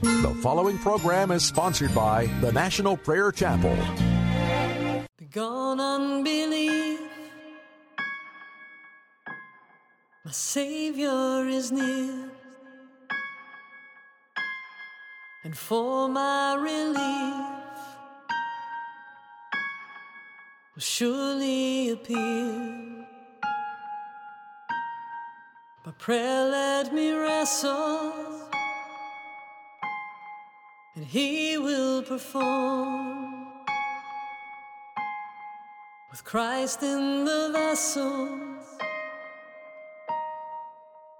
The following program is sponsored by the National Prayer Chapel. Begone unbelief. My Savior is near. And for my relief will surely appear. By prayer, let me wrestle, and He will perform. With Christ in the vessel,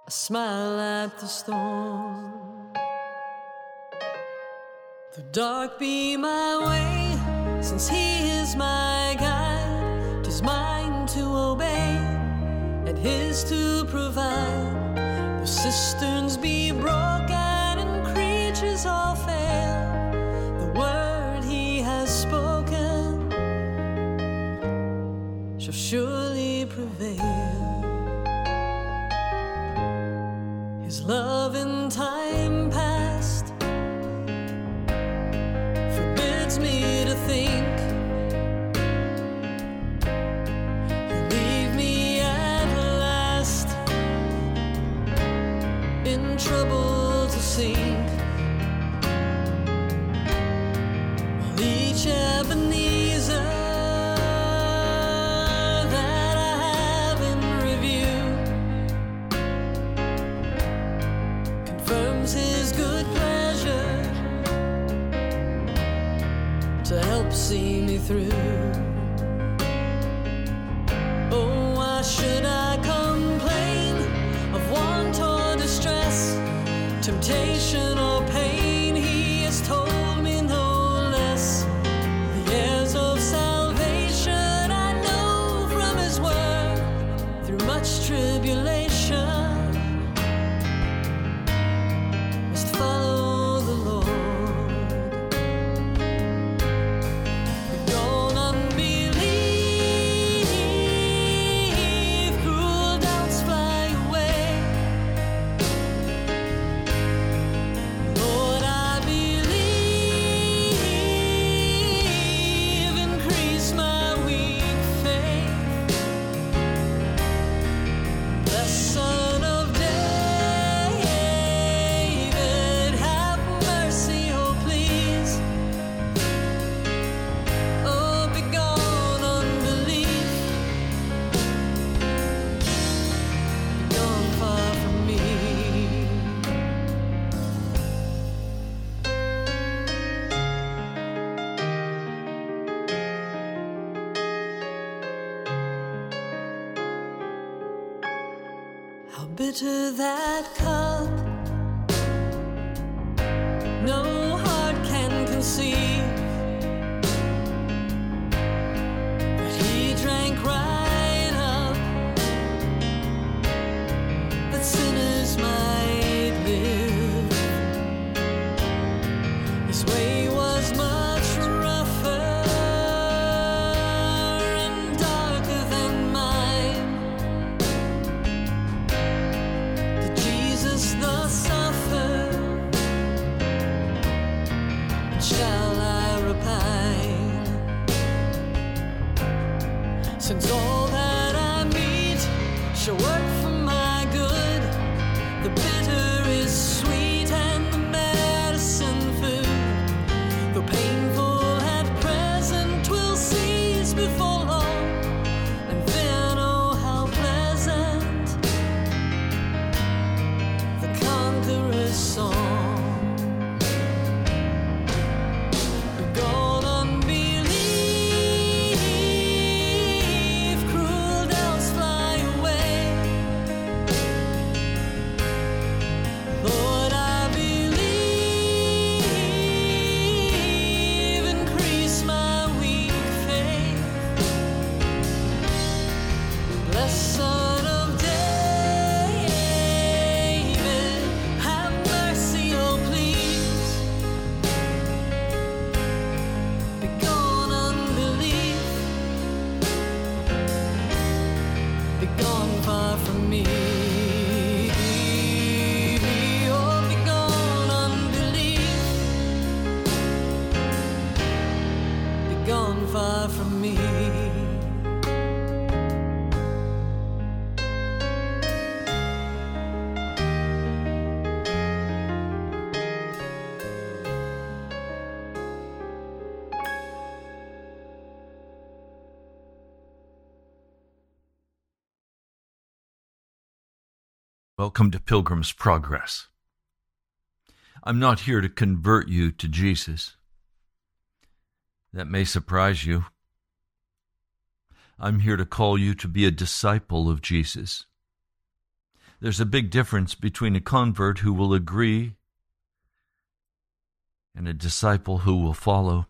I smile at the storm. The dark be my way, since He is my guide. Tis mine to obey, and His to provide. The cisterns be broken, and creatures all fail. Surely prevail. His love in time see me through. Oh, why should I complain of want or distress, temptation Welcome to Pilgrim's Progress. I'm not here to convert you to Jesus. That may surprise you. I'm here to call you to be a disciple of Jesus. There's a big difference between a convert who will agree and a disciple who will follow.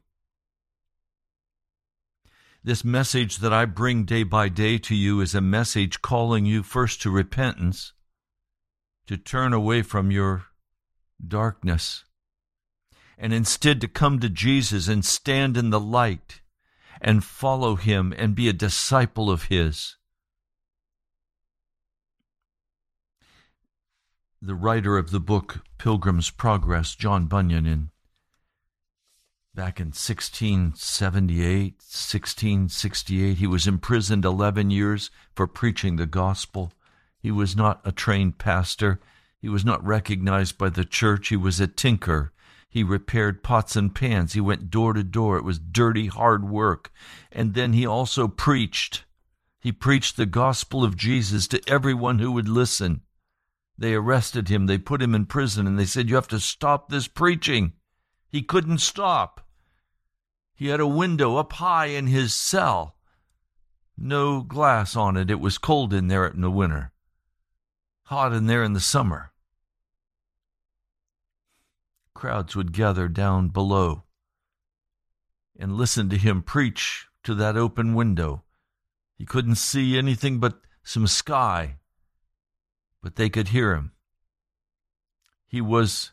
This message that I bring day by day to you is a message calling you first to repentance to turn away from your darkness and instead to come to Jesus and stand in the light and follow him and be a disciple of his. The writer of the book Pilgrim's Progress, John Bunyan, in back in 1678, 1668, he was imprisoned 11 years for preaching the gospel. He was not a trained pastor. He was not recognized by the church. He was a tinker. He repaired pots and pans. He went door to door. It was dirty, hard work. And then he also preached. He preached the gospel of Jesus to everyone who would listen. They arrested him. They put him in prison and they said, You have to stop this preaching. He couldn't stop. He had a window up high in his cell. No glass on it. It was cold in there in the winter hot in there in the summer. Crowds would gather down below and listen to him preach to that open window. He couldn't see anything but some sky, but they could hear him. He was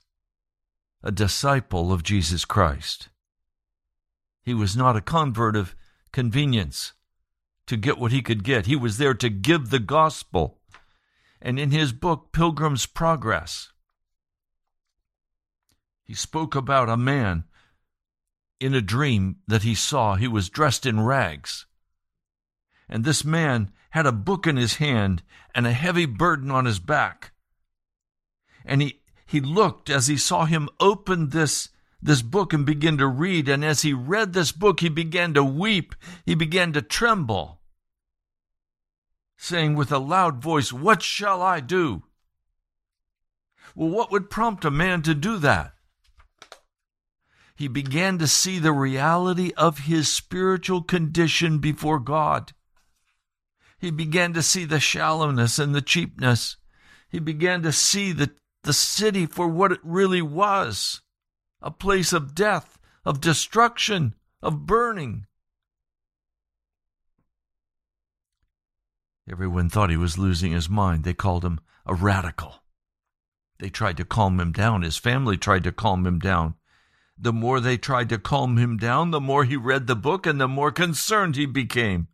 a disciple of Jesus Christ. He was not a convert of convenience to get what he could get. He was there to give the gospel and in his book, Pilgrim's Progress, he spoke about a man in a dream that he saw. He was dressed in rags. And this man had a book in his hand and a heavy burden on his back. And he, he looked as he saw him open this, this book and begin to read. And as he read this book, he began to weep. He began to tremble saying with a loud voice, What shall I do? Well, what would prompt a man to do that? He began to see the reality of his spiritual condition before God. He began to see the shallowness and the cheapness. He began to see the, the city for what it really was a place of death, of destruction, of burning. Everyone thought he was losing his mind. They called him a radical. They tried to calm him down. His family tried to calm him down. The more they tried to calm him down, the more he read the book and the more concerned he became.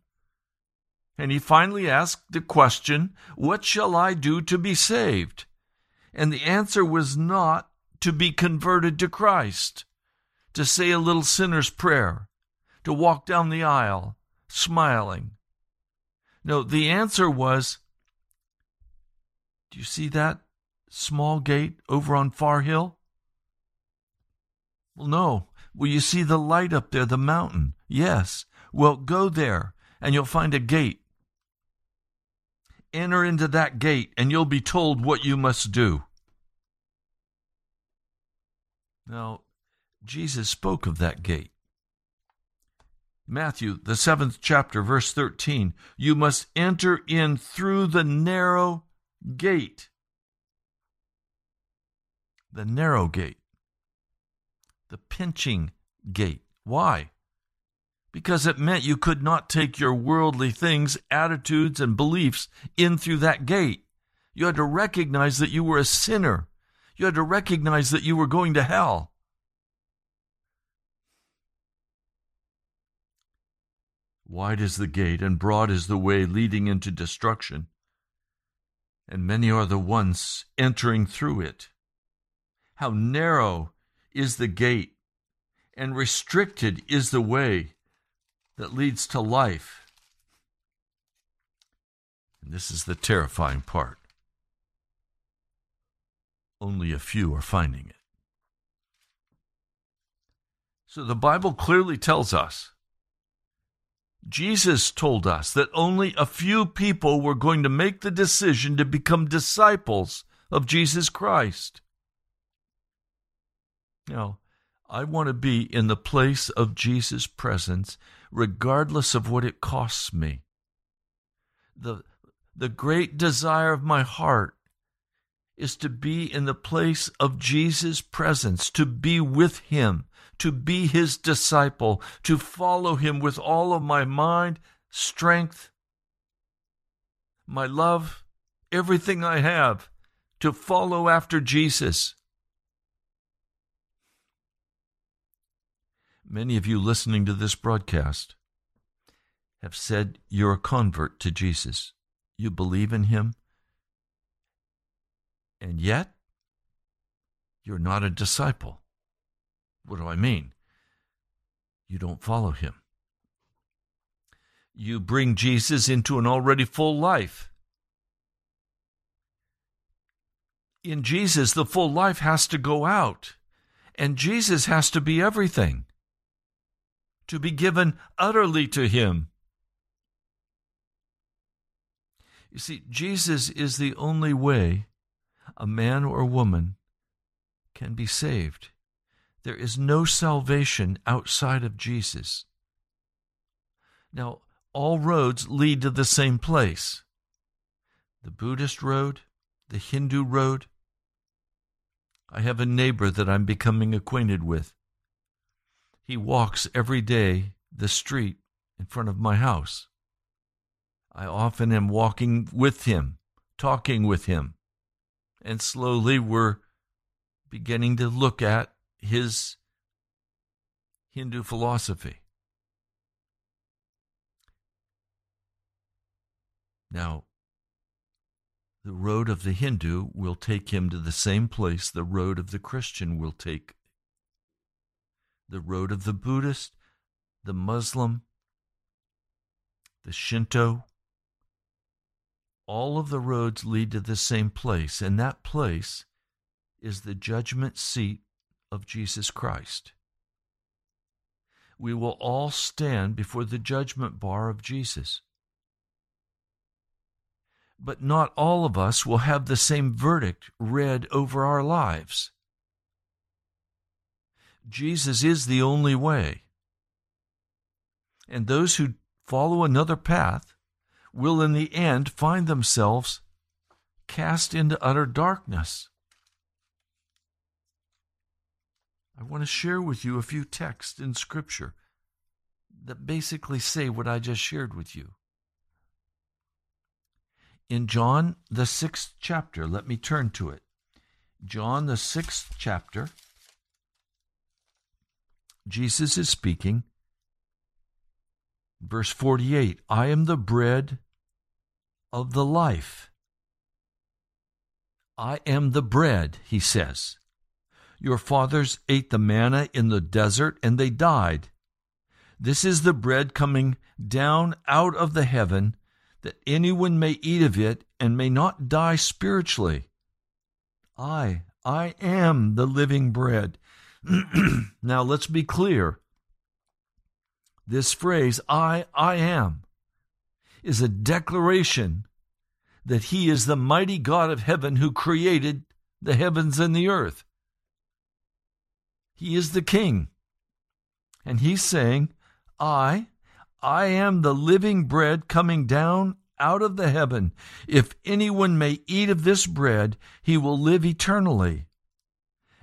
And he finally asked the question, What shall I do to be saved? And the answer was not to be converted to Christ, to say a little sinner's prayer, to walk down the aisle smiling, no, the answer was Do you see that small gate over on Far Hill? Well, no. Will you see the light up there, the mountain? Yes. Well, go there and you'll find a gate. Enter into that gate and you'll be told what you must do. Now, Jesus spoke of that gate. Matthew, the seventh chapter, verse 13. You must enter in through the narrow gate. The narrow gate. The pinching gate. Why? Because it meant you could not take your worldly things, attitudes, and beliefs in through that gate. You had to recognize that you were a sinner. You had to recognize that you were going to hell. Wide is the gate, and broad is the way leading into destruction, and many are the ones entering through it. How narrow is the gate, and restricted is the way that leads to life. And this is the terrifying part. Only a few are finding it. So the Bible clearly tells us Jesus told us that only a few people were going to make the decision to become disciples of Jesus Christ. Now, I want to be in the place of Jesus' presence, regardless of what it costs me. The, the great desire of my heart is to be in the place of Jesus' presence, to be with Him, to be His disciple, to follow Him with all of my mind, strength, my love, everything I have, to follow after Jesus. Many of you listening to this broadcast have said you're a convert to Jesus. You believe in Him and yet you're not a disciple. What do I mean? You don't follow him. You bring Jesus into an already full life. In Jesus, the full life has to go out, and Jesus has to be everything, to be given utterly to him. You see, Jesus is the only way a man or woman can be saved. There is no salvation outside of Jesus. Now, all roads lead to the same place the Buddhist road, the Hindu road. I have a neighbor that I'm becoming acquainted with. He walks every day the street in front of my house. I often am walking with him, talking with him and slowly we're beginning to look at his Hindu philosophy. Now, the road of the Hindu will take him to the same place the road of the Christian will take. The road of the Buddhist, the Muslim, the Shinto, all of the roads lead to the same place, and that place is the judgment seat of Jesus Christ. We will all stand before the judgment bar of Jesus. But not all of us will have the same verdict read over our lives. Jesus is the only way. And those who follow another path will in the end find themselves cast into utter darkness. I want to share with you a few texts in Scripture that basically say what I just shared with you. In John, the sixth chapter, let me turn to it. John, the sixth chapter, Jesus is speaking. Verse 48 I am the bread of the life. I am the bread, he says. Your fathers ate the manna in the desert and they died. This is the bread coming down out of the heaven, that anyone may eat of it and may not die spiritually. I, I am the living bread. now let's be clear. This phrase, I, I am, is a declaration that He is the mighty God of heaven who created the heavens and the earth. He is the King. And He's saying, I, I am the living bread coming down out of the heaven. If anyone may eat of this bread, he will live eternally.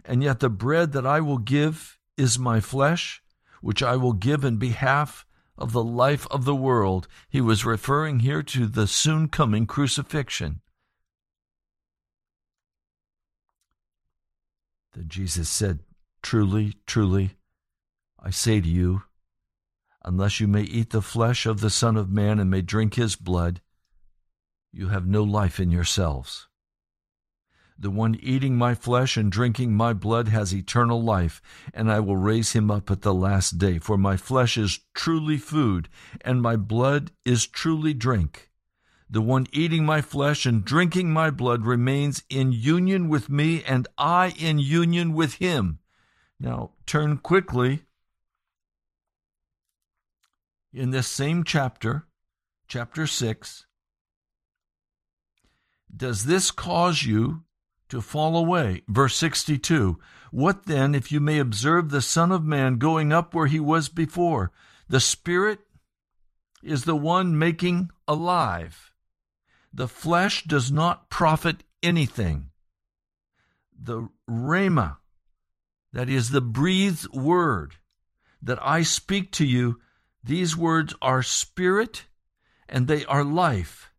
And yet the bread that I will give is my flesh, which I will give in behalf of the life of the world. He was referring here to the soon coming crucifixion. Then Jesus said, Truly, truly, I say to you, unless you may eat the flesh of the Son of Man and may drink his blood, you have no life in yourselves. The one eating my flesh and drinking my blood has eternal life, and I will raise him up at the last day. For my flesh is truly food, and my blood is truly drink. The one eating my flesh and drinking my blood remains in union with me, and I in union with him. Now turn quickly in this same chapter, chapter 6, does this cause you to fall away? Verse 62 What then if you may observe the Son of Man going up where he was before? The Spirit is the one making alive. The flesh does not profit anything. The Rhema, that is the breathed word that I speak to you, these words are spirit and they are life.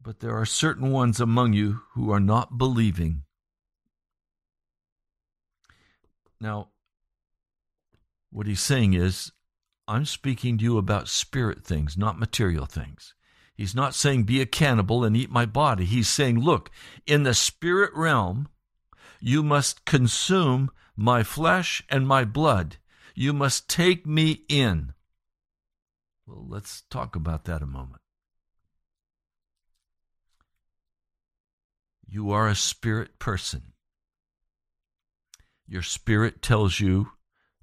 But there are certain ones among you who are not believing. Now, what he's saying is, I'm speaking to you about spirit things, not material things. He's not saying be a cannibal and eat my body. He's saying, look, in the spirit realm, you must consume my flesh and my blood. You must take me in. Well, let's talk about that a moment. You are a spirit person. Your spirit tells you,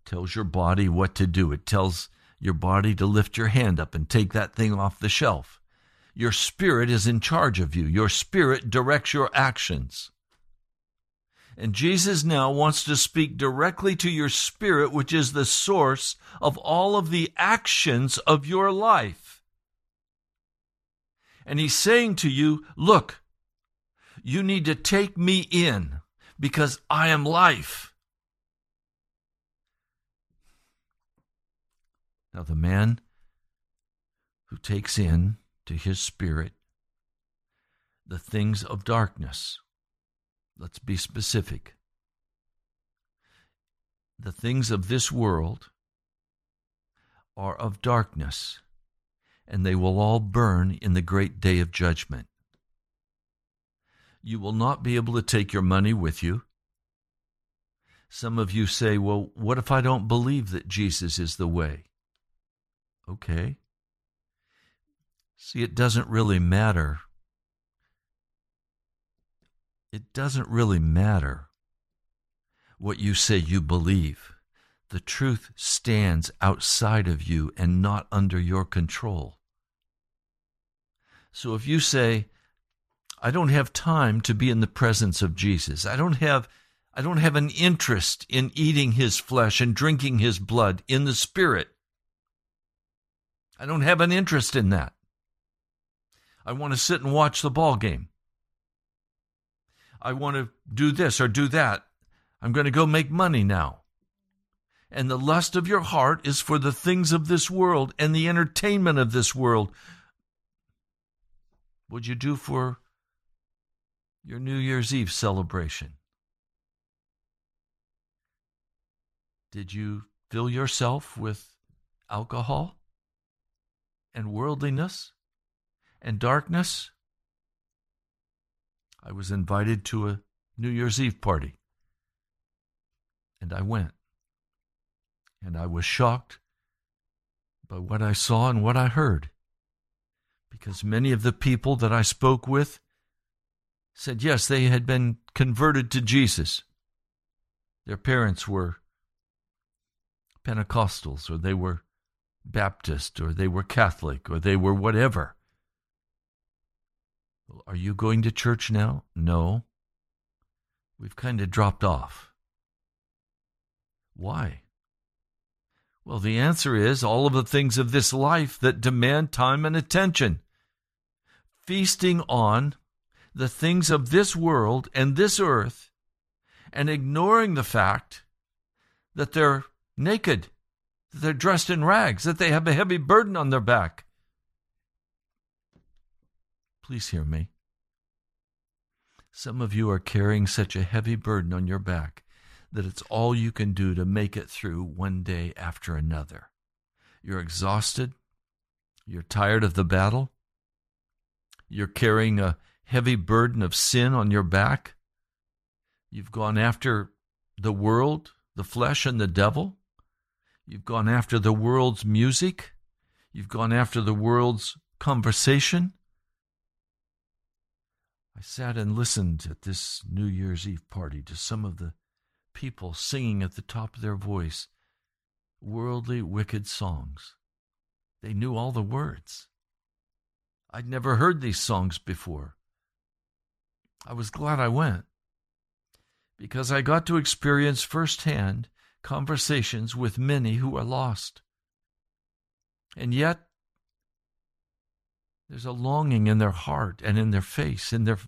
tells your body what to do. It tells your body to lift your hand up and take that thing off the shelf. Your spirit is in charge of you. Your spirit directs your actions. And Jesus now wants to speak directly to your spirit, which is the source of all of the actions of your life. And he's saying to you, look, you need to take me in because I am life. Now, the man who takes in to his spirit the things of darkness, let's be specific. The things of this world are of darkness, and they will all burn in the great day of judgment. You will not be able to take your money with you. Some of you say, well, what if I don't believe that Jesus is the way? Okay. See, it doesn't really matter. It doesn't really matter what you say you believe. The truth stands outside of you and not under your control. So if you say, I don't have time to be in the presence of Jesus. I don't have I don't have an interest in eating his flesh and drinking his blood in the spirit. I don't have an interest in that. I want to sit and watch the ball game. I want to do this or do that. I'm going to go make money now. And the lust of your heart is for the things of this world and the entertainment of this world. What'd you do for your New Year's Eve celebration? Did you fill yourself with alcohol? and worldliness and darkness. I was invited to a New Year's Eve party. And I went. And I was shocked by what I saw and what I heard. Because many of the people that I spoke with said, yes, they had been converted to Jesus. Their parents were Pentecostals or they were Baptist or they were Catholic or they were whatever. Are you going to church now? No. We've kind of dropped off. Why? Well, the answer is all of the things of this life that demand time and attention. Feasting on the things of this world and this earth and ignoring the fact that they're naked that they're dressed in rags, that they have a heavy burden on their back. Please hear me. Some of you are carrying such a heavy burden on your back that it's all you can do to make it through one day after another. You're exhausted. You're tired of the battle. You're carrying a heavy burden of sin on your back. You've gone after the world, the flesh, and the devil. You've gone after the world's music. You've gone after the world's conversation. I sat and listened at this New Year's Eve party to some of the people singing at the top of their voice worldly, wicked songs. They knew all the words. I'd never heard these songs before. I was glad I went because I got to experience firsthand conversations with many who are lost. And yet, there's a longing in their heart and in their face, in their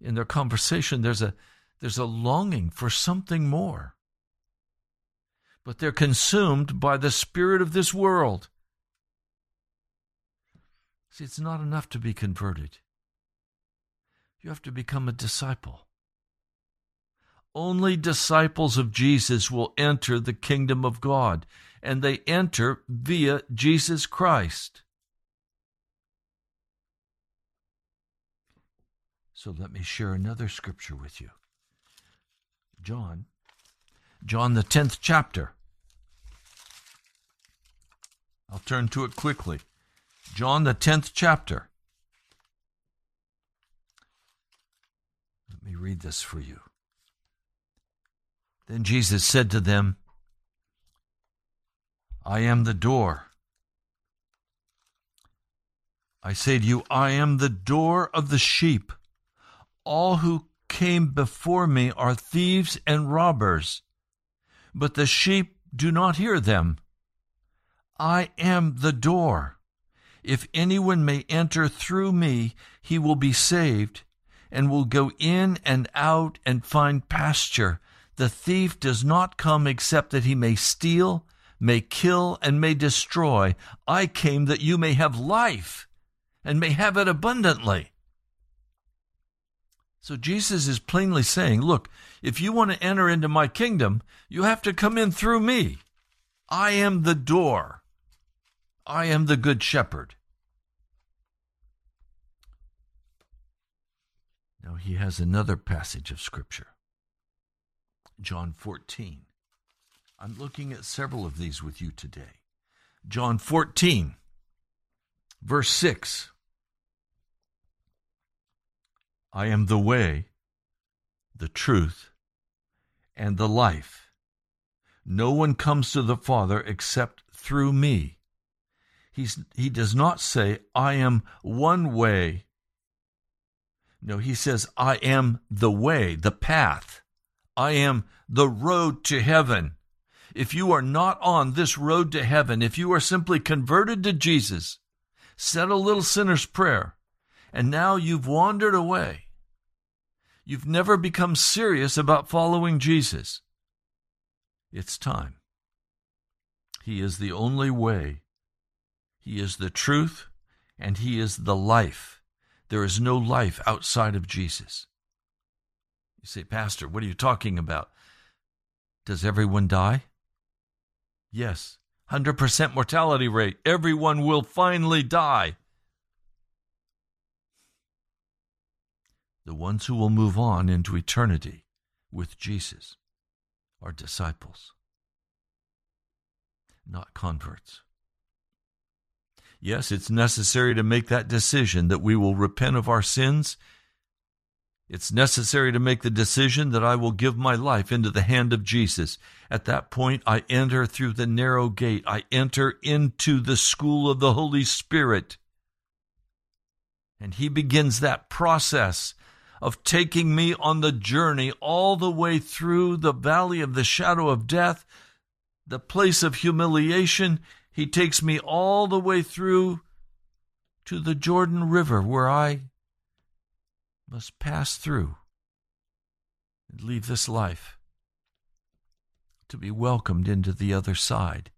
in their conversation. There's a there's a longing for something more. But they're consumed by the spirit of this world. See, it's not enough to be converted. You have to become a disciple. Only disciples of Jesus will enter the kingdom of God, and they enter via Jesus Christ. So let me share another scripture with you. John, John, the 10th chapter. I'll turn to it quickly. John, the 10th chapter. Let me read this for you. Then Jesus said to them, I am the door. I say to you, I am the door of the sheep. All who came before me are thieves and robbers, but the sheep do not hear them. I am the door. If anyone may enter through me, he will be saved, and will go in and out and find pasture. The thief does not come except that he may steal, may kill, and may destroy. I came that you may have life and may have it abundantly. So Jesus is plainly saying, look, if you want to enter into my kingdom, you have to come in through me. I am the door. I am the good shepherd. Now he has another passage of scripture. John 14. I'm looking at several of these with you today. John 14, verse 6. I am the way, the truth, and the life. No one comes to the Father except through me. He's, he does not say, I am one way. No, he says, I am the way, the path. I am the road to heaven. If you are not on this road to heaven, if you are simply converted to Jesus, said a little sinner's prayer, and now you've wandered away, you've never become serious about following Jesus, it's time. He is the only way, He is the truth, and He is the life. There is no life outside of Jesus. You say, Pastor, what are you talking about? Does everyone die? Yes. 100% mortality rate. Everyone will finally die. The ones who will move on into eternity with Jesus are disciples, not converts. Yes, it's necessary to make that decision that we will repent of our sins it's necessary to make the decision that I will give my life into the hand of Jesus. At that point, I enter through the narrow gate. I enter into the school of the Holy Spirit. And He begins that process of taking me on the journey all the way through the valley of the shadow of death, the place of humiliation. He takes me all the way through to the Jordan River where I must pass through and leave this life to be welcomed into the other side,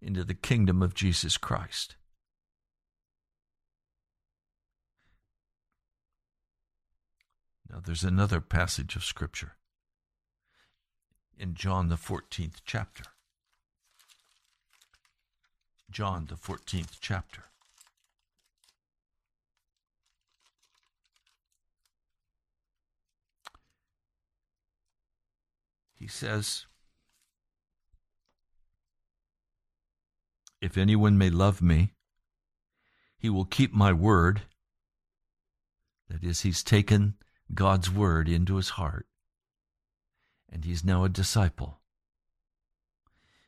into the kingdom of Jesus Christ. Now, there's another passage of Scripture in John, the 14th chapter. John, the 14th chapter. He says, If anyone may love me, he will keep my word. That is, he's taken God's word into his heart, and he's now a disciple.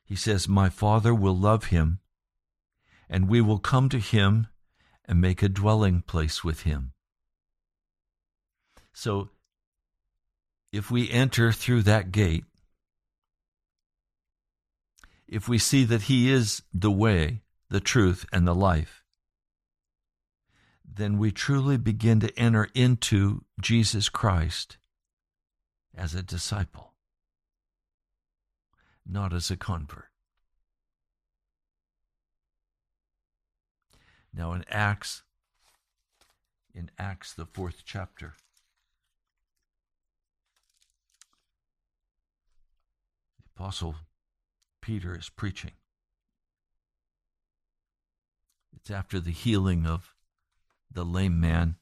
He says, My Father will love him, and we will come to him and make a dwelling place with him. So, if we enter through that gate, if we see that He is the way, the truth, and the life, then we truly begin to enter into Jesus Christ as a disciple, not as a convert. Now in Acts, in Acts, the fourth chapter, the Apostle Peter is preaching. It's after the healing of the lame man.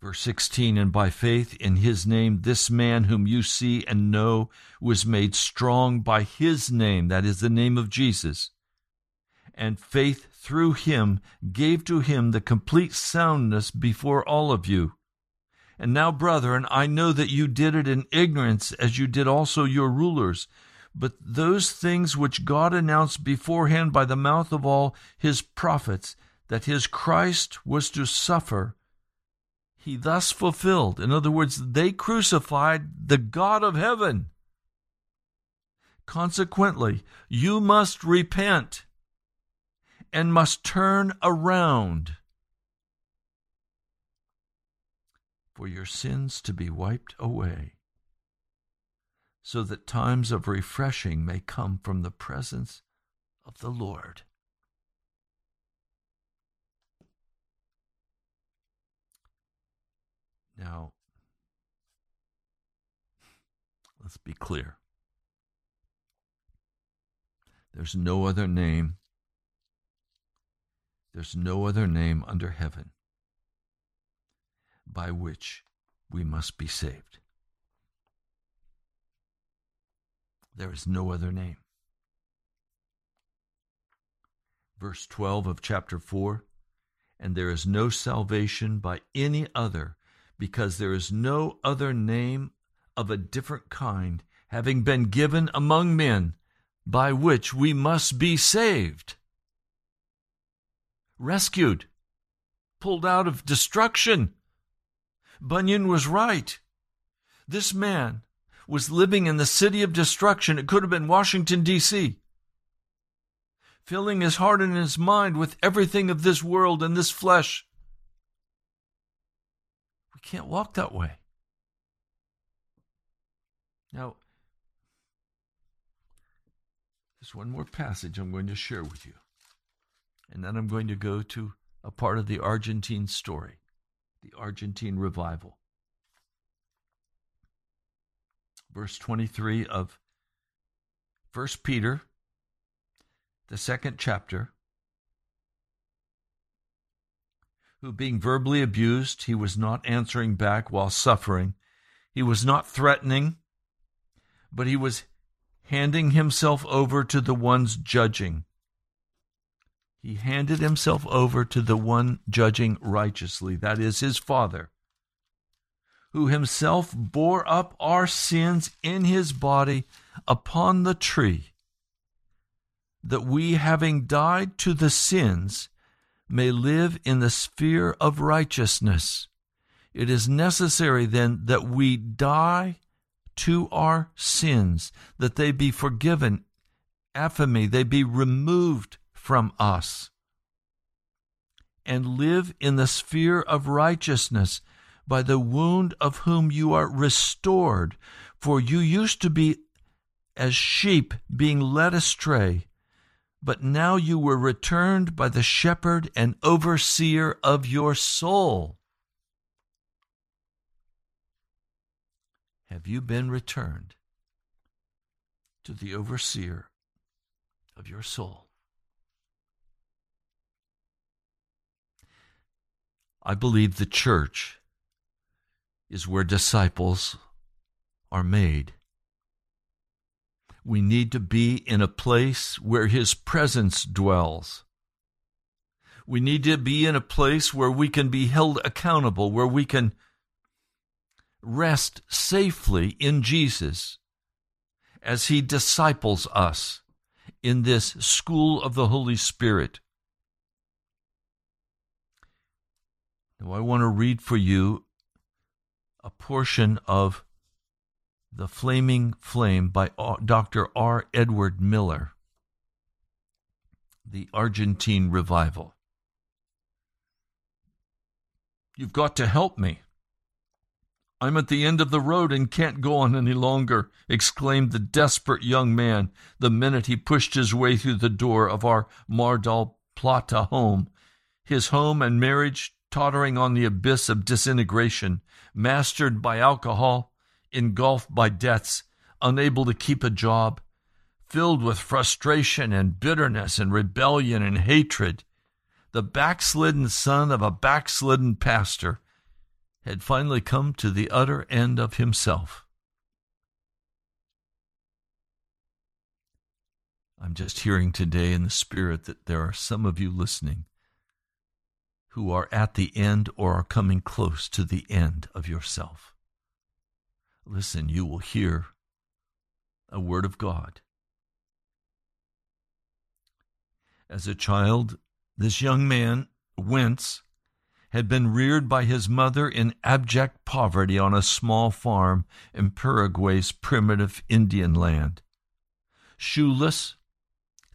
Verse 16, and by faith in his name, this man whom you see and know was made strong by his name, that is the name of Jesus. And faith through him gave to him the complete soundness before all of you. And now, brethren, I know that you did it in ignorance, as you did also your rulers. But those things which God announced beforehand by the mouth of all his prophets, that his Christ was to suffer, he thus fulfilled. In other words, they crucified the God of heaven. Consequently, you must repent and must turn around for your sins to be wiped away, so that times of refreshing may come from the presence of the Lord. Now, let's be clear. There's no other name there's no other name under heaven by which we must be saved. There is no other name. Verse 12 of chapter 4 And there is no salvation by any other, because there is no other name of a different kind having been given among men by which we must be saved rescued, pulled out of destruction. Bunyan was right. This man was living in the city of destruction. It could have been Washington, D.C., filling his heart and his mind with everything of this world and this flesh. We can't walk that way. Now, there's one more passage I'm going to share with you. And then I'm going to go to a part of the Argentine story, the Argentine revival. Verse 23 of 1 Peter, the second chapter. Who, being verbally abused, he was not answering back while suffering. He was not threatening, but he was handing himself over to the ones judging he handed himself over to the one judging righteously, that is, his Father, who himself bore up our sins in his body upon the tree, that we, having died to the sins, may live in the sphere of righteousness. It is necessary then that we die to our sins, that they be forgiven, aphiemi, they be removed from us and live in the sphere of righteousness by the wound of whom you are restored. For you used to be as sheep being led astray, but now you were returned by the shepherd and overseer of your soul. Have you been returned to the overseer of your soul? I believe the church is where disciples are made. We need to be in a place where His presence dwells. We need to be in a place where we can be held accountable, where we can rest safely in Jesus as he disciples us in this school of the Holy Spirit. Now, I want to read for you a portion of The Flaming Flame by Dr. R. Edward Miller, the Argentine revival. You've got to help me. I'm at the end of the road and can't go on any longer, exclaimed the desperate young man the minute he pushed his way through the door of our Mar del Plata home. His home and marriage tottering on the abyss of disintegration, mastered by alcohol, engulfed by debts, unable to keep a job, filled with frustration and bitterness and rebellion and hatred. The backslidden son of a backslidden pastor had finally come to the utter end of himself. I'm just hearing today in the Spirit that there are some of you listening who are at the end or are coming close to the end of yourself. Listen, you will hear a word of God. As a child, this young man, Wentz, had been reared by his mother in abject poverty on a small farm in Paraguay's primitive Indian land. Shoeless,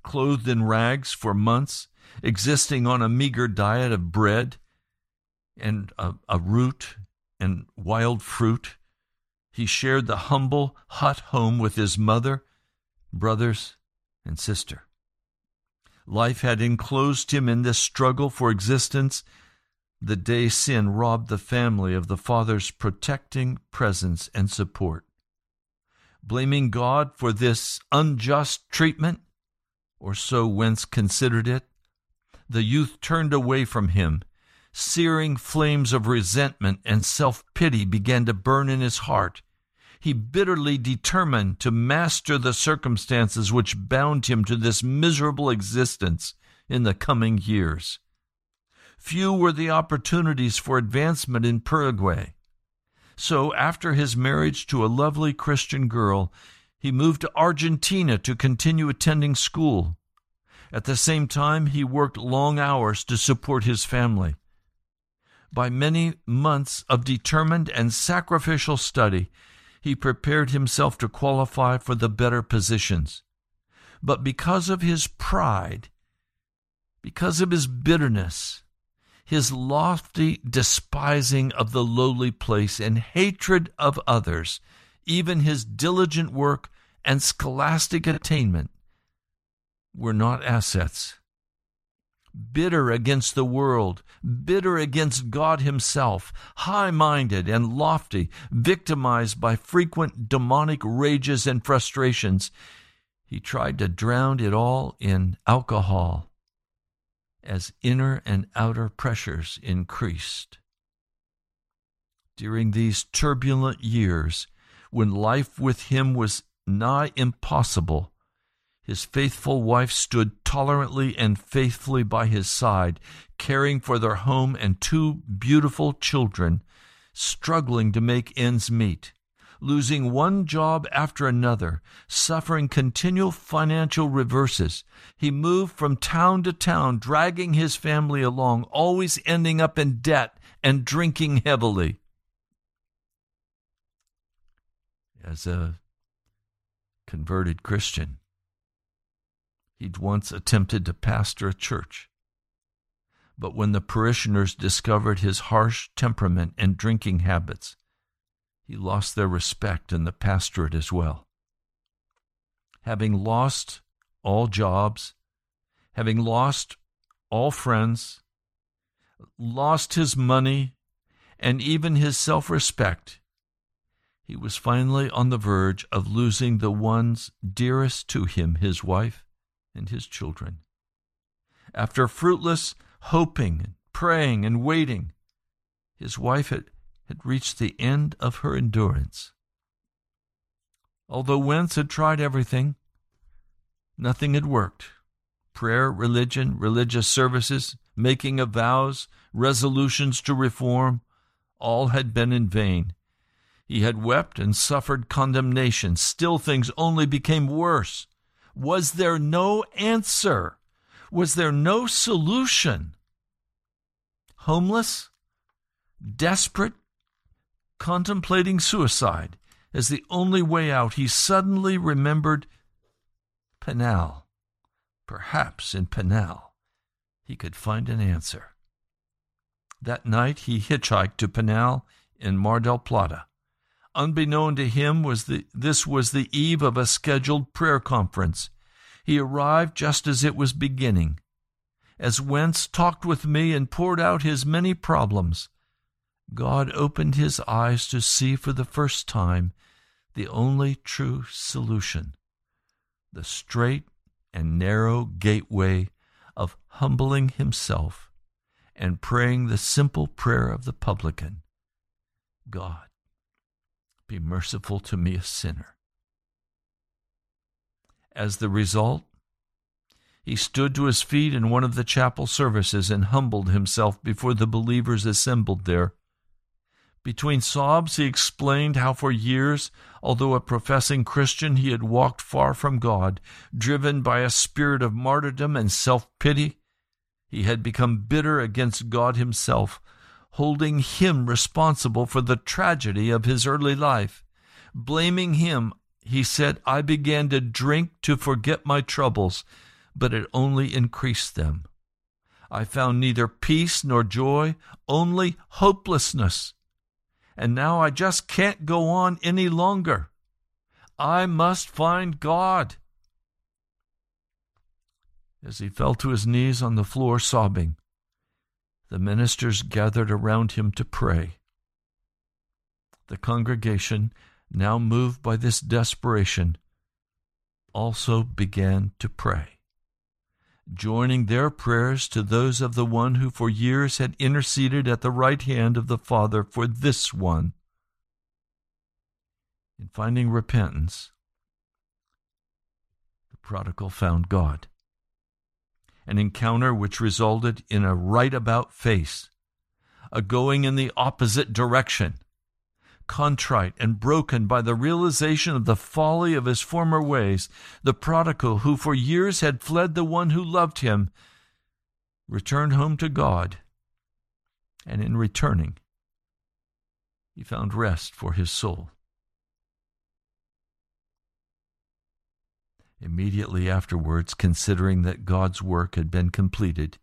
clothed in rags for months, existing on a meager diet of bread and a, a root and wild fruit, he shared the humble hut home with his mother, brothers, and sister. Life had enclosed him in this struggle for existence the day sin robbed the family of the Father's protecting presence and support. Blaming God for this unjust treatment, or so Wentz considered it, the youth turned away from him. Searing flames of resentment and self pity began to burn in his heart. He bitterly determined to master the circumstances which bound him to this miserable existence in the coming years. Few were the opportunities for advancement in Paraguay. So, after his marriage to a lovely Christian girl, he moved to Argentina to continue attending school. At the same time, he worked long hours to support his family. By many months of determined and sacrificial study, he prepared himself to qualify for the better positions. But because of his pride, because of his bitterness, his lofty despising of the lowly place and hatred of others, even his diligent work and scholastic attainment, were not assets. Bitter against the world, bitter against God Himself, high minded and lofty, victimized by frequent demonic rages and frustrations, he tried to drown it all in alcohol as inner and outer pressures increased. During these turbulent years, when life with him was nigh impossible, his faithful wife stood tolerantly and faithfully by his side, caring for their home and two beautiful children, struggling to make ends meet losing one job after another, suffering continual financial reverses. He moved from town to town, dragging his family along, always ending up in debt and drinking heavily. As a converted Christian, he'd once attempted to pastor a church. But when the parishioners discovered his harsh temperament and drinking habits, he lost their respect in the pastorate as well. Having lost all jobs, having lost all friends, lost his money, and even his self respect, he was finally on the verge of losing the ones dearest to him his wife and his children. After fruitless hoping, praying, and waiting, his wife had had reached the end of her endurance. Although Wentz had tried everything, nothing had worked. Prayer, religion, religious services, making of vows, resolutions to reform, all had been in vain. He had wept and suffered condemnation. Still, things only became worse. Was there no answer? Was there no solution? Homeless, desperate, contemplating suicide as the only way out, he suddenly remembered Peniel. Perhaps in Peniel he could find an answer. That night he hitchhiked to Peniel in Mar del Plata. Unbeknown to him was the, this was the eve of a scheduled prayer conference. He arrived just as it was beginning. As Wentz talked with me and poured out his many problems, God opened his eyes to see for the first time the only true solution the straight and narrow gateway of humbling himself and praying the simple prayer of the publican God, be merciful to me, a sinner. As the result, he stood to his feet in one of the chapel services and humbled himself before the believers assembled there. Between sobs, he explained how for years, although a professing Christian, he had walked far from God, driven by a spirit of martyrdom and self pity. He had become bitter against God himself, holding him responsible for the tragedy of his early life. Blaming him, he said, I began to drink to forget my troubles, but it only increased them. I found neither peace nor joy, only hopelessness and now I just can't go on any longer. I must find God. As he fell to his knees on the floor, sobbing, the ministers gathered around him to pray. The congregation, now moved by this desperation, also began to pray joining their prayers to those of the one who for years had interceded at the right hand of the Father for this one. In finding repentance, the prodigal found God. An encounter which resulted in a right about face, a going in the opposite direction contrite and broken by the realization of the folly of his former ways, the prodigal who for years had fled the one who loved him, returned home to God, and in returning, he found rest for his soul. Immediately afterwards, considering that God's work had been completed,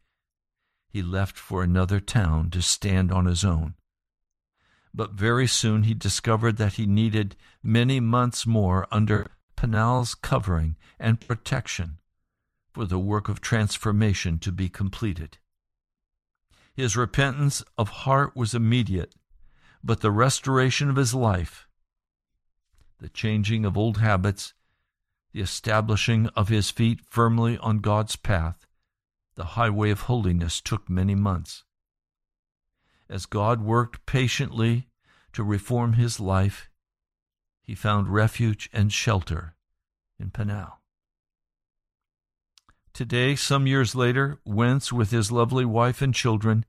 he left for another town to stand on his own but very soon he discovered that he needed many months more under Peniel's covering and protection for the work of transformation to be completed. His repentance of heart was immediate, but the restoration of his life, the changing of old habits, the establishing of his feet firmly on God's path, the highway of holiness took many months as God worked patiently to reform his life, he found refuge and shelter in Peniel. Today, some years later, Wentz, with his lovely wife and children,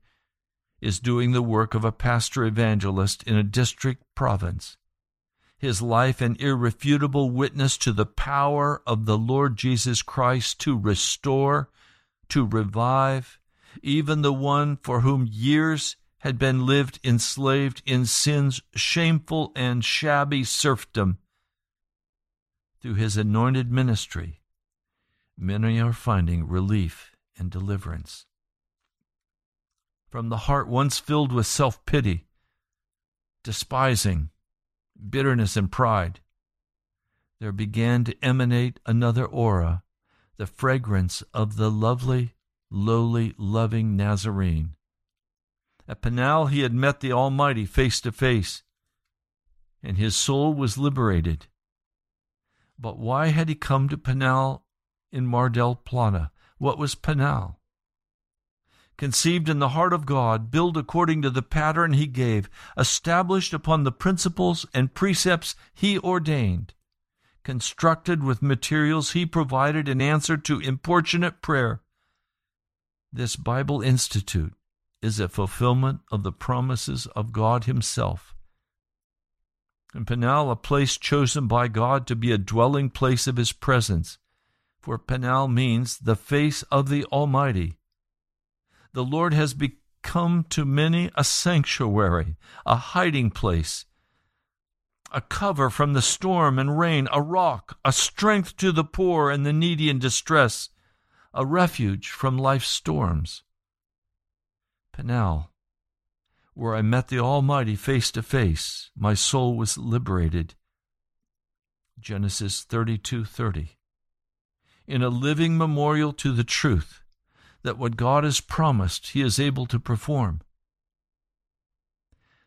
is doing the work of a pastor evangelist in a district province. His life an irrefutable witness to the power of the Lord Jesus Christ to restore, to revive, even the one for whom years had been lived enslaved in sin's shameful and shabby serfdom. Through his anointed ministry, many are finding relief and deliverance. From the heart once filled with self pity, despising, bitterness, and pride, there began to emanate another aura, the fragrance of the lovely, lowly, loving Nazarene at Peniel, he had met the Almighty face to face, and his soul was liberated. But why had he come to Peniel in Mar del? What was Peniel? Conceived in the heart of God, built according to the pattern he gave, established upon the principles and precepts he ordained, constructed with materials he provided in answer to importunate prayer. This Bible Institute is a fulfillment of the promises of God Himself. And Peniel, a place chosen by God to be a dwelling place of his presence. For Peniel means the face of the Almighty. The Lord has become to many a sanctuary, a hiding place, a cover from the storm and rain, a rock, a strength to the poor and the needy in distress, a refuge from life's storms. Peniel, where I met the Almighty face to face, my soul was liberated. Genesis 32:30. In a living memorial to the truth that what God has promised, He is able to perform.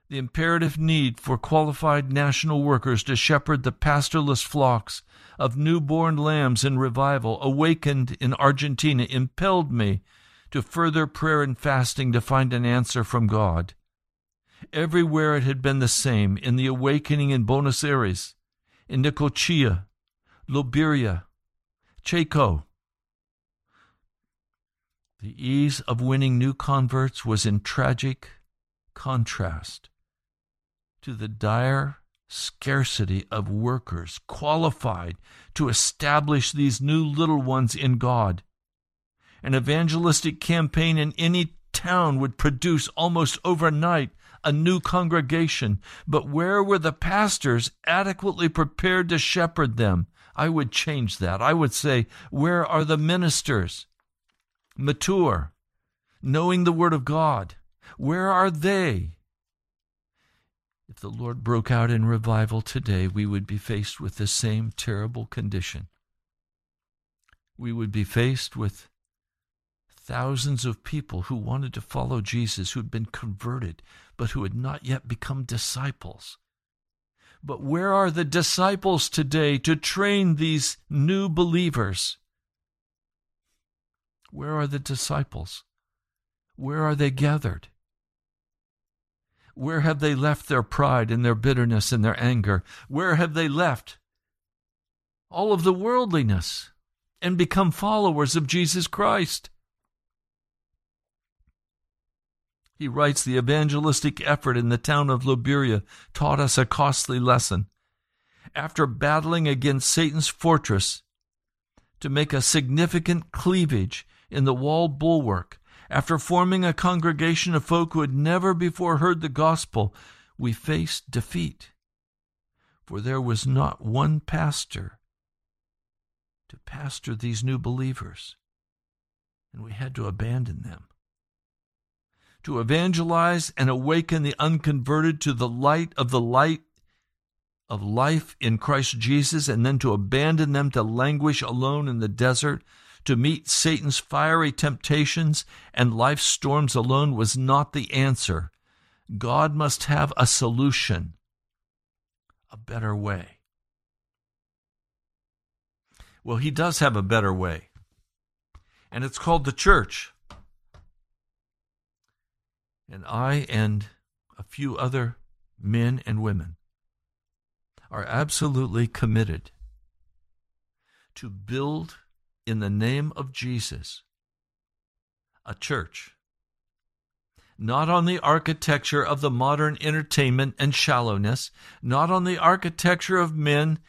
The imperative need for qualified national workers to shepherd the pastorless flocks of newborn lambs in revival awakened in Argentina impelled me to further prayer and fasting to find an answer from God. Everywhere it had been the same in the awakening in Buenos Aires, in Necochea, Loberia, Chaco, the ease of winning new converts was in tragic contrast to the dire scarcity of workers qualified to establish these new little ones in God. An evangelistic campaign in any town would produce almost overnight a new congregation, but where were the pastors adequately prepared to shepherd them? I would change that. I would say, where are the ministers? mature, knowing the Word of God. Where are they? If the Lord broke out in revival today, we would be faced with the same terrible condition. We would be faced with thousands of people who wanted to follow Jesus, who had been converted, but who had not yet become disciples. But where are the disciples today to train these new believers? Where are the disciples? Where are they gathered? Where have they left their pride and their bitterness and their anger? Where have they left all of the worldliness and become followers of Jesus Christ? He writes the evangelistic effort in the town of Loberia taught us a costly lesson. After battling against Satan's fortress to make a significant cleavage in the wall bulwark, after forming a congregation of folk who had never before heard the gospel, we faced defeat. For there was not one pastor to pastor these new believers, and we had to abandon them. To evangelize and awaken the unconverted to the light of the light of life in Christ Jesus, and then to abandon them to languish alone in the desert to meet Satan's fiery temptations and life's storms alone was not the answer. God must have a solution, a better way. Well, He does have a better way, and it's called the church. And I and a few other men and women are absolutely committed to build in the name of Jesus a church, not on the architecture of the modern entertainment and shallowness, not on the architecture of men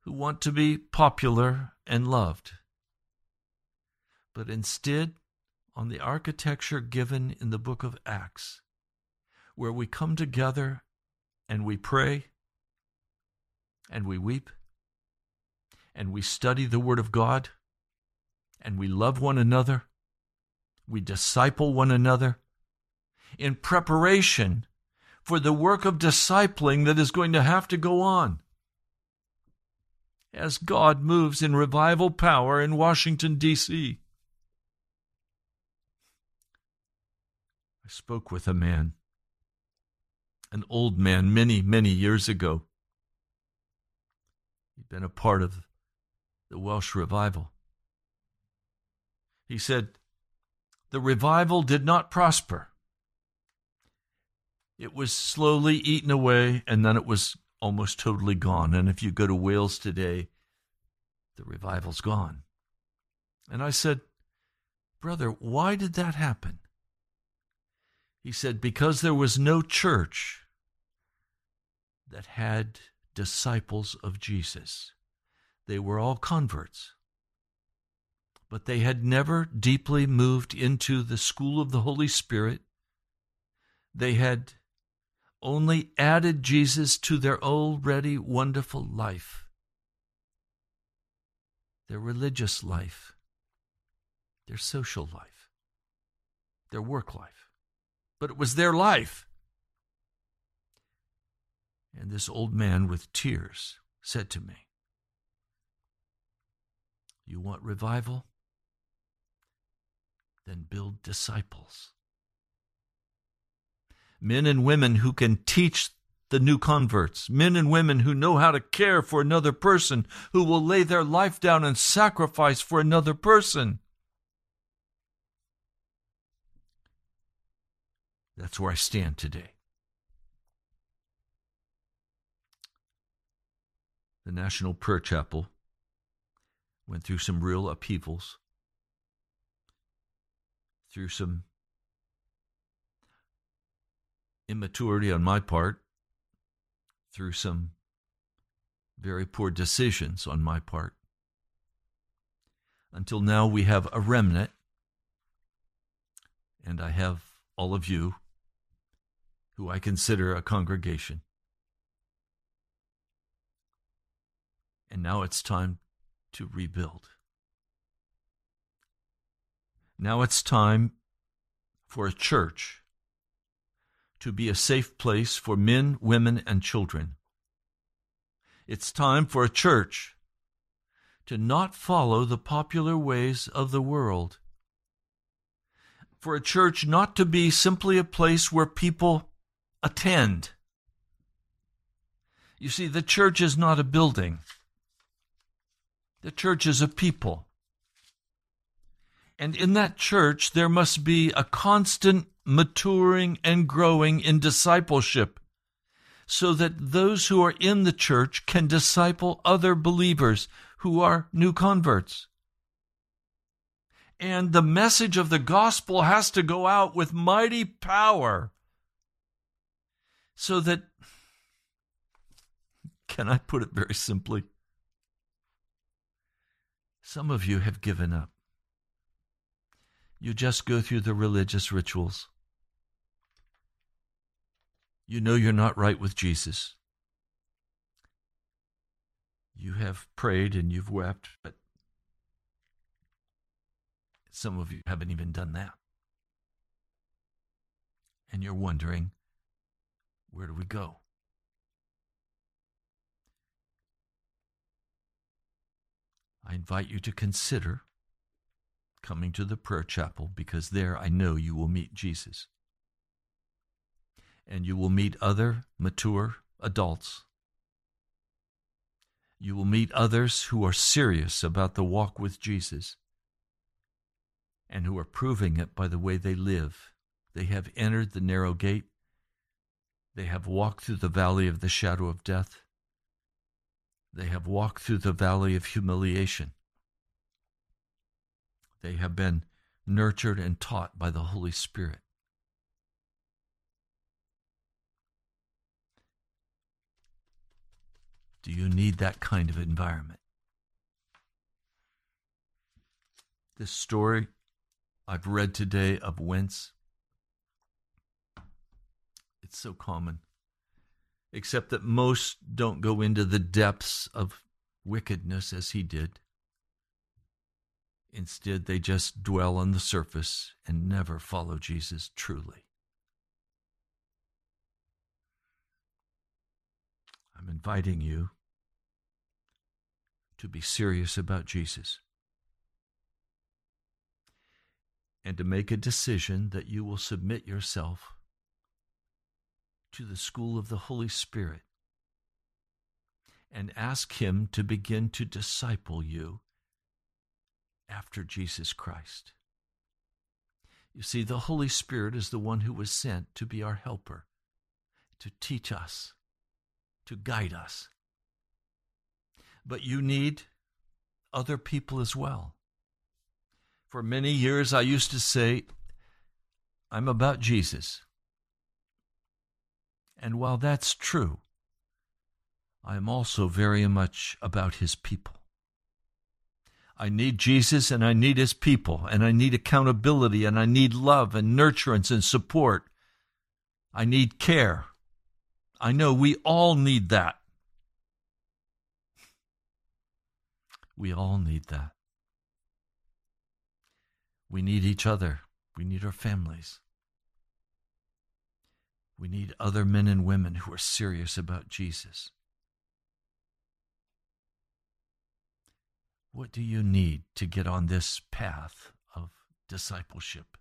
who want to be popular and loved, but instead on the architecture given in the book of Acts, where we come together and we pray and we weep and we study the Word of God and we love one another, we disciple one another in preparation for the work of discipling that is going to have to go on. As God moves in revival power in Washington, D.C. I spoke with a man, an old man, many, many years ago. He'd been a part of the Welsh revival. He said, The revival did not prosper. It was slowly eaten away, and then it was almost totally gone. And if you go to Wales today, the revival's gone. And I said, Brother, why did that happen? He said, Because there was no church that had disciples of Jesus. They were all converts, but they had never deeply moved into the school of the Holy Spirit. They had only added Jesus to their already wonderful life, their religious life, their social life, their work life. But it was their life. And this old man with tears said to me, You want revival? Then build disciples. Men and women who can teach the new converts, men and women who know how to care for another person, who will lay their life down and sacrifice for another person. That's where I stand today. the National Prayer Chapel went through some real upheavals, through some immaturity on my part, through some very poor decisions on my part. Until now, we have a remnant, and I have all of you who I consider a congregation. And now it's time to rebuild. Now it's time for a church to be a safe place for men, women, and children. It's time for a church to not follow the popular ways of the world. For a church not to be simply a place where people attend. You see, the church is not a building. The church is a people. And in that church, there must be a constant maturing and growing in discipleship so that those who are in the church can disciple other believers who are new converts. And the message of the gospel has to go out with mighty power so that, can I put it very simply? Some of you have given up. You just go through the religious rituals. You know you're not right with Jesus. You have prayed and you've wept, but some of you haven't even done that. And you're wondering, where do we go? I invite you to consider coming to the prayer chapel because there I know you will meet Jesus. And you will meet other mature adults. You will meet others who are serious about the walk with Jesus and who are proving it by the way they live. They have entered the narrow gate. They have walked through the valley of the shadow of death. They have walked through the valley of humiliation. They have been nurtured and taught by the Holy Spirit. Do you need that kind of environment? This story I've read today of Wentz, it's so common except that most don't go into the depths of wickedness as he did. Instead, they just dwell on the surface and never follow Jesus truly. I'm inviting you to be serious about Jesus and to make a decision that you will submit yourself to the school of the Holy Spirit and ask Him to begin to disciple you after Jesus Christ. You see, the Holy Spirit is the one who was sent to be our helper, to teach us, to guide us. But you need other people as well. For many years, I used to say, I'm about Jesus. And while that's true, I am also very much about his people. I need Jesus and I need his people and I need accountability and I need love and nurturance and support. I need care. I know we all need that. We all need that. We need each other. We need our families. We need other men and women who are serious about Jesus. What do you need to get on this path of discipleship?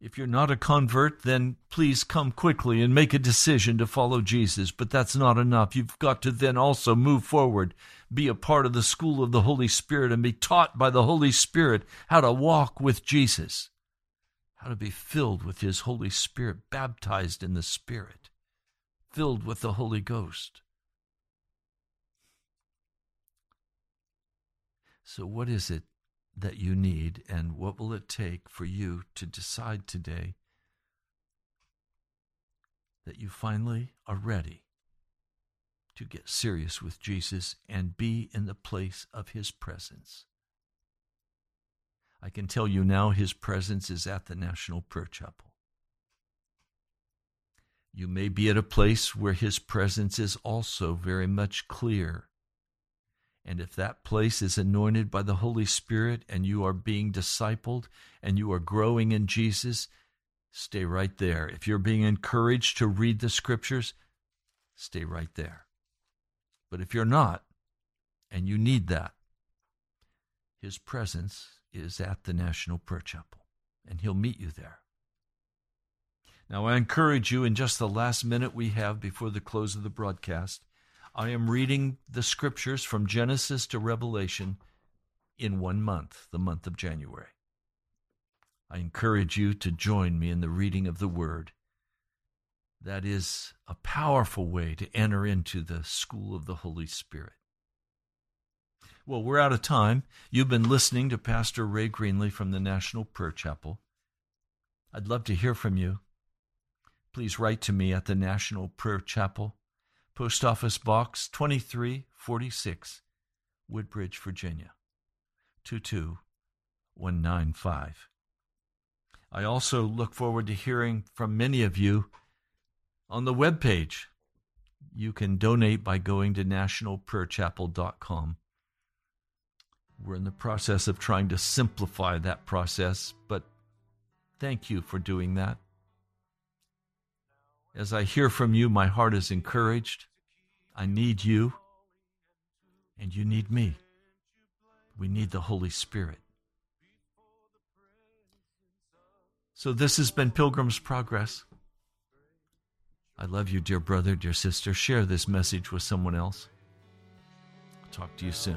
If you're not a convert, then please come quickly and make a decision to follow Jesus. But that's not enough. You've got to then also move forward, be a part of the school of the Holy Spirit, and be taught by the Holy Spirit how to walk with Jesus, how to be filled with His Holy Spirit, baptized in the Spirit, filled with the Holy Ghost. So, what is it that you need, and what will it take for you to decide today that you finally are ready to get serious with Jesus and be in the place of His presence? I can tell you now, His presence is at the National Prayer Chapel. You may be at a place where His presence is also very much clear and if that place is anointed by the Holy Spirit and you are being discipled and you are growing in Jesus, stay right there. If you're being encouraged to read the scriptures, stay right there. But if you're not, and you need that, His presence is at the National Prayer Chapel, and He'll meet you there. Now, I encourage you in just the last minute we have before the close of the broadcast I am reading the scriptures from Genesis to Revelation in one month, the month of January. I encourage you to join me in the reading of the Word. That is a powerful way to enter into the school of the Holy Spirit. Well, we're out of time. You've been listening to Pastor Ray Greenley from the National Prayer Chapel. I'd love to hear from you. Please write to me at the National Prayer Chapel, Post Office Box 2346, Woodbridge, Virginia 22195. I also look forward to hearing from many of you on the web page. You can donate by going to nationalprayerchapel.com. We're in the process of trying to simplify that process, but thank you for doing that. As I hear from you, my heart is encouraged. I need you, and you need me. We need the Holy Spirit. So, this has been Pilgrim's Progress. I love you, dear brother, dear sister. Share this message with someone else. Talk to you soon.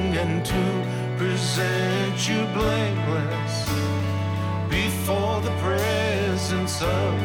blameless